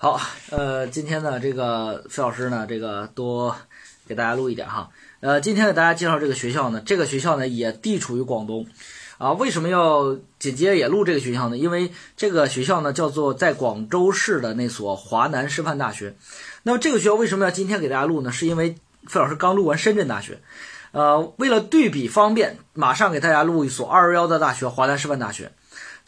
好，呃，今天呢，这个费老师呢，这个多给大家录一点哈。呃，今天给大家介绍这个学校呢，这个学校呢也地处于广东，啊，为什么要紧接着也录这个学校呢？因为这个学校呢叫做在广州市的那所华南师范大学。那么这个学校为什么要今天给大家录呢？是因为费老师刚录完深圳大学，呃，为了对比方便，马上给大家录一所二幺幺的大学——华南师范大学。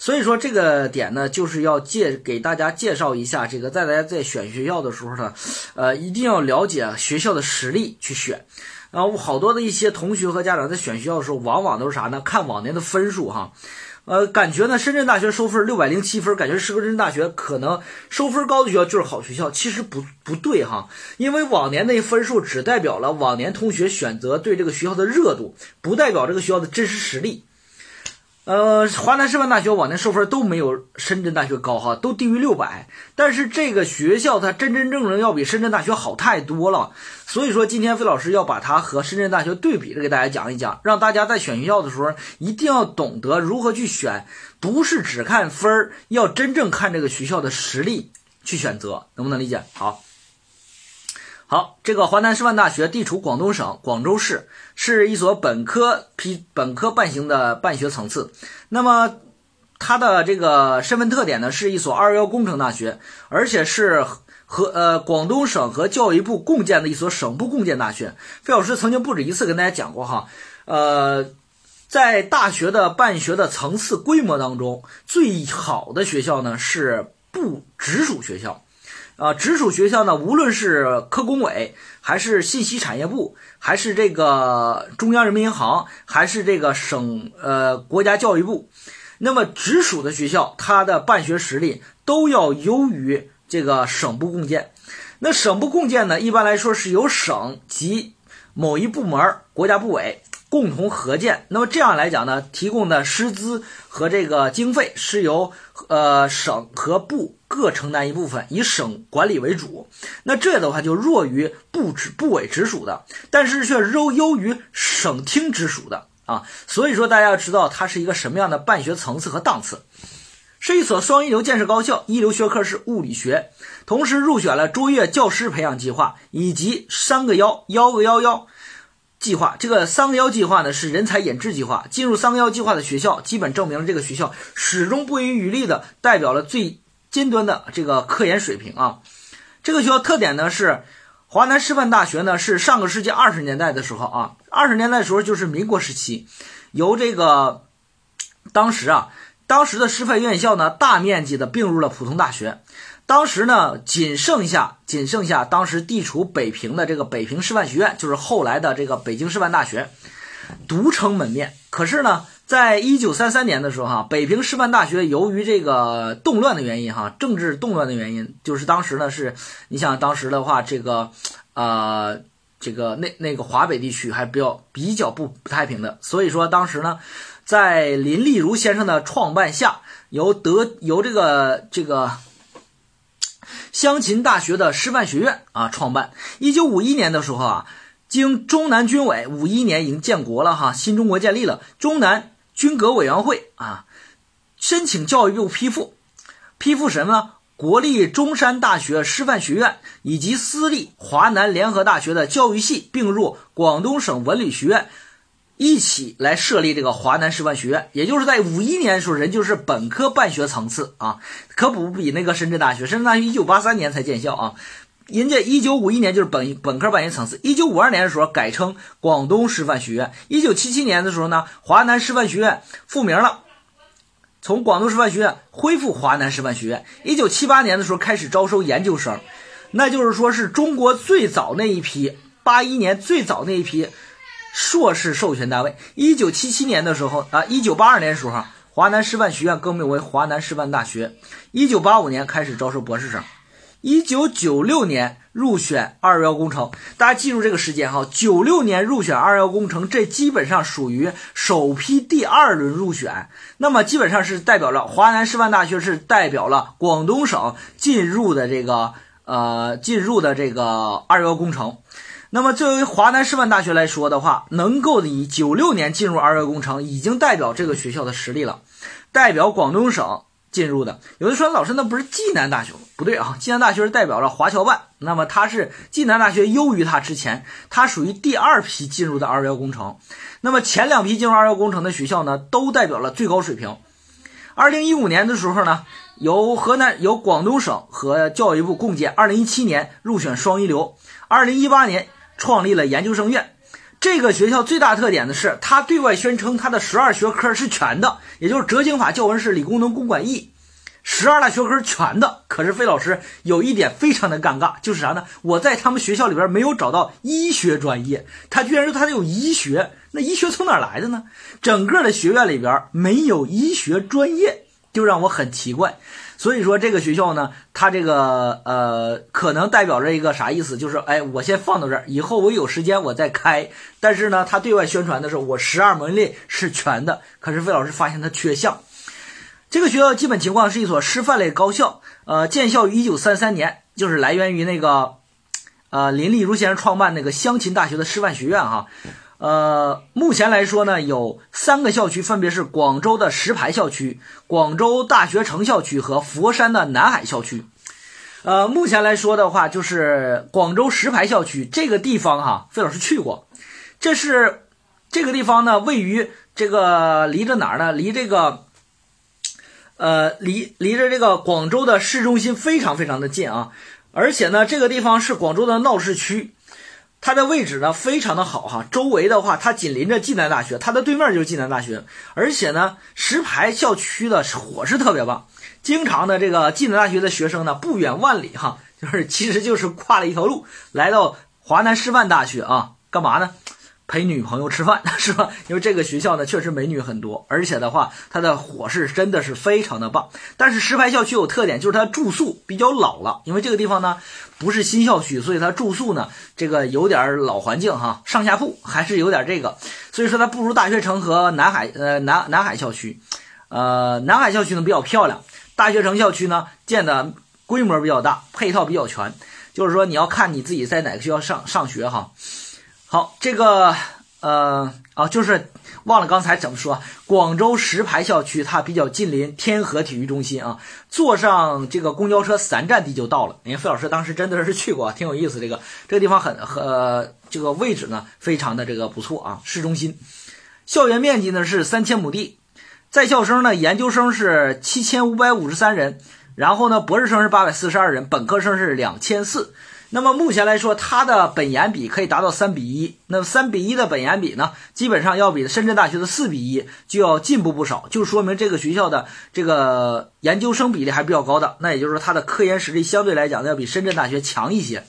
所以说这个点呢，就是要介给大家介绍一下这个，在大家在选学校的时候呢，呃，一定要了解学校的实力去选。然后好多的一些同学和家长在选学校的时候，往往都是啥呢？看往年的分数哈，呃，感觉呢，深圳大学收分六百零七分，感觉是个深圳大学可能收分高的学校就是好学校，其实不不对哈，因为往年那分数只代表了往年同学选择对这个学校的热度，不代表这个学校的真实实力。呃，华南师范大学往年收分都没有深圳大学高哈，都低于六百。但是这个学校它真真正正要比深圳大学好太多了。所以说今天费老师要把它和深圳大学对比着给大家讲一讲，让大家在选学校的时候一定要懂得如何去选，不是只看分儿，要真正看这个学校的实力去选择，能不能理解？好。好，这个华南师范大学地处广东省广州市，是一所本科批本科办型的办学层次。那么它的这个身份特点呢，是一所二幺幺工程大学，而且是和呃广东省和教育部共建的一所省部共建大学。费老师曾经不止一次跟大家讲过哈，呃，在大学的办学的层次规模当中，最好的学校呢是部直属学校。啊，直属学校呢，无论是科工委，还是信息产业部，还是这个中央人民银行，还是这个省呃国家教育部，那么直属的学校，它的办学实力都要优于这个省部共建。那省部共建呢，一般来说是由省及某一部门、国家部委。共同合建，那么这样来讲呢，提供的师资和这个经费是由呃省和部各承担一部分，以省管理为主。那这的话就弱于部直部委直属的，但是却优优于省厅直属的啊。所以说大家要知道它是一个什么样的办学层次和档次，是一所双一流建设高校，一流学科是物理学，同时入选了卓越教师培养计划以及三个幺幺个幺幺。计划这个三个幺计划呢是人才引智计划，进入三个幺计划的学校，基本证明了这个学校始终不遗余力的代表了最尖端的这个科研水平啊。这个学校特点呢是华南师范大学呢是上个世纪二十年代的时候啊，二十年代的时候就是民国时期，由这个当时啊当时的师范院校呢大面积的并入了普通大学。当时呢，仅剩下仅剩下当时地处北平的这个北平师范学院，就是后来的这个北京师范大学，独撑门面。可是呢，在一九三三年的时候，哈，北平师范大学由于这个动乱的原因，哈，政治动乱的原因，就是当时呢是，你想当时的话，这个，呃，这个那那个华北地区还比较比较不不太平的，所以说当时呢，在林立如先生的创办下，由德由这个这个。湘琴大学的师范学院啊，创办。一九五一年的时候啊，经中南军委，五一年已经建国了哈，新中国建立了。中南军革委员会啊，申请教育部批复，批复什么？国立中山大学师范学院以及私立华南联合大学的教育系并入广东省文理学院。一起来设立这个华南师范学院，也就是在五一年的时候，人就是本科办学层次啊，可不比那个深圳大学。深圳大学一九八三年才建校啊，人家一九五一年就是本本科办学层次。一九五二年的时候改称广东师范学院。一九七七年的时候呢，华南师范学院复名了，从广东师范学院恢复华南师范学院。一九七八年的时候开始招收研究生，那就是说是中国最早那一批，八一年最早那一批。硕士授权单位，一九七七年的时候啊，一九八二年的时候，华南师范学院更名为华南师范大学。一九八五年开始招收博士生，一九九六年入选二幺工程。大家记住这个时间哈，九六年入选二幺工程，这基本上属于首批第二轮入选。那么基本上是代表了华南师范大学是代表了广东省进入的这个呃进入的这个二幺工程。那么，作为华南师范大学来说的话，能够以九六年进入二幺工程，已经代表这个学校的实力了，代表广东省进入的。有的说老师那不是暨南大学吗？不对啊，暨南大学是代表了华侨办，那么它是暨南大学优于它之前，它属于第二批进入的二幺幺工程。那么前两批进入二幺幺工程的学校呢，都代表了最高水平。二零一五年的时候呢，由河南由广东省和教育部共建，二零一七年入选双一流，二零一八年创立了研究生院。这个学校最大特点的是，它对外宣称它的十二学科是全的，也就是哲经法、教文史、理工农、公管艺，十二大学科全的。可是费老师有一点非常的尴尬，就是啥呢？我在他们学校里边没有找到医学专业，他居然说他有医学，那医学从哪来的呢？整个的学院里边没有医学专业，就让我很奇怪。所以说这个学校呢，它这个呃，可能代表着一个啥意思？就是哎，我先放到这儿，以后我有时间我再开。但是呢，他对外宣传的时候我十二门类是全的。可是魏老师发现它缺项。这个学校基本情况是一所师范类高校，呃，建校于一九三三年，就是来源于那个呃林立如先生创办那个湘琴大学的师范学院哈。呃，目前来说呢，有三个校区，分别是广州的石牌校区、广州大学城校区和佛山的南海校区。呃，目前来说的话，就是广州石牌校区这个地方哈，费老师去过。这是这个地方呢，位于这个离着哪儿呢？离这个呃，离离着这个广州的市中心非常非常的近啊。而且呢，这个地方是广州的闹市区。它的位置呢非常的好哈，周围的话它紧邻着暨南大学，它的对面就是暨南大学，而且呢石牌校区的伙食特别棒，经常的这个暨南大学的学生呢不远万里哈，就是其实就是跨了一条路来到华南师范大学啊，干嘛呢？陪女朋友吃饭 是吧？因为这个学校呢，确实美女很多，而且的话，它的伙食真的是非常的棒。但是石牌校区有特点，就是它住宿比较老了。因为这个地方呢不是新校区，所以它住宿呢这个有点老环境哈，上下铺还是有点这个。所以说它不如大学城和南海呃南南海校区。呃，南海校区呢比较漂亮，大学城校区呢建的规模比较大，配套比较全。就是说你要看你自己在哪个学校上上学哈。好，这个呃啊，就是忘了刚才怎么说。广州石牌校区它比较近邻天河体育中心啊，坐上这个公交车三站地就到了。因为费老师当时真的是去过，挺有意思。这个这个地方很很这个位置呢，非常的这个不错啊，市中心。校园面积呢是三千亩地，在校生呢研究生是七千五百五十三人，然后呢博士生是八百四十二人，本科生是两千四。那么目前来说，它的本研比可以达到三比一。那么三比一的本研比呢，基本上要比深圳大学的四比一就要进步不少，就说明这个学校的这个研究生比例还比较高的。那也就是说，它的科研实力相对来讲要比深圳大学强一些。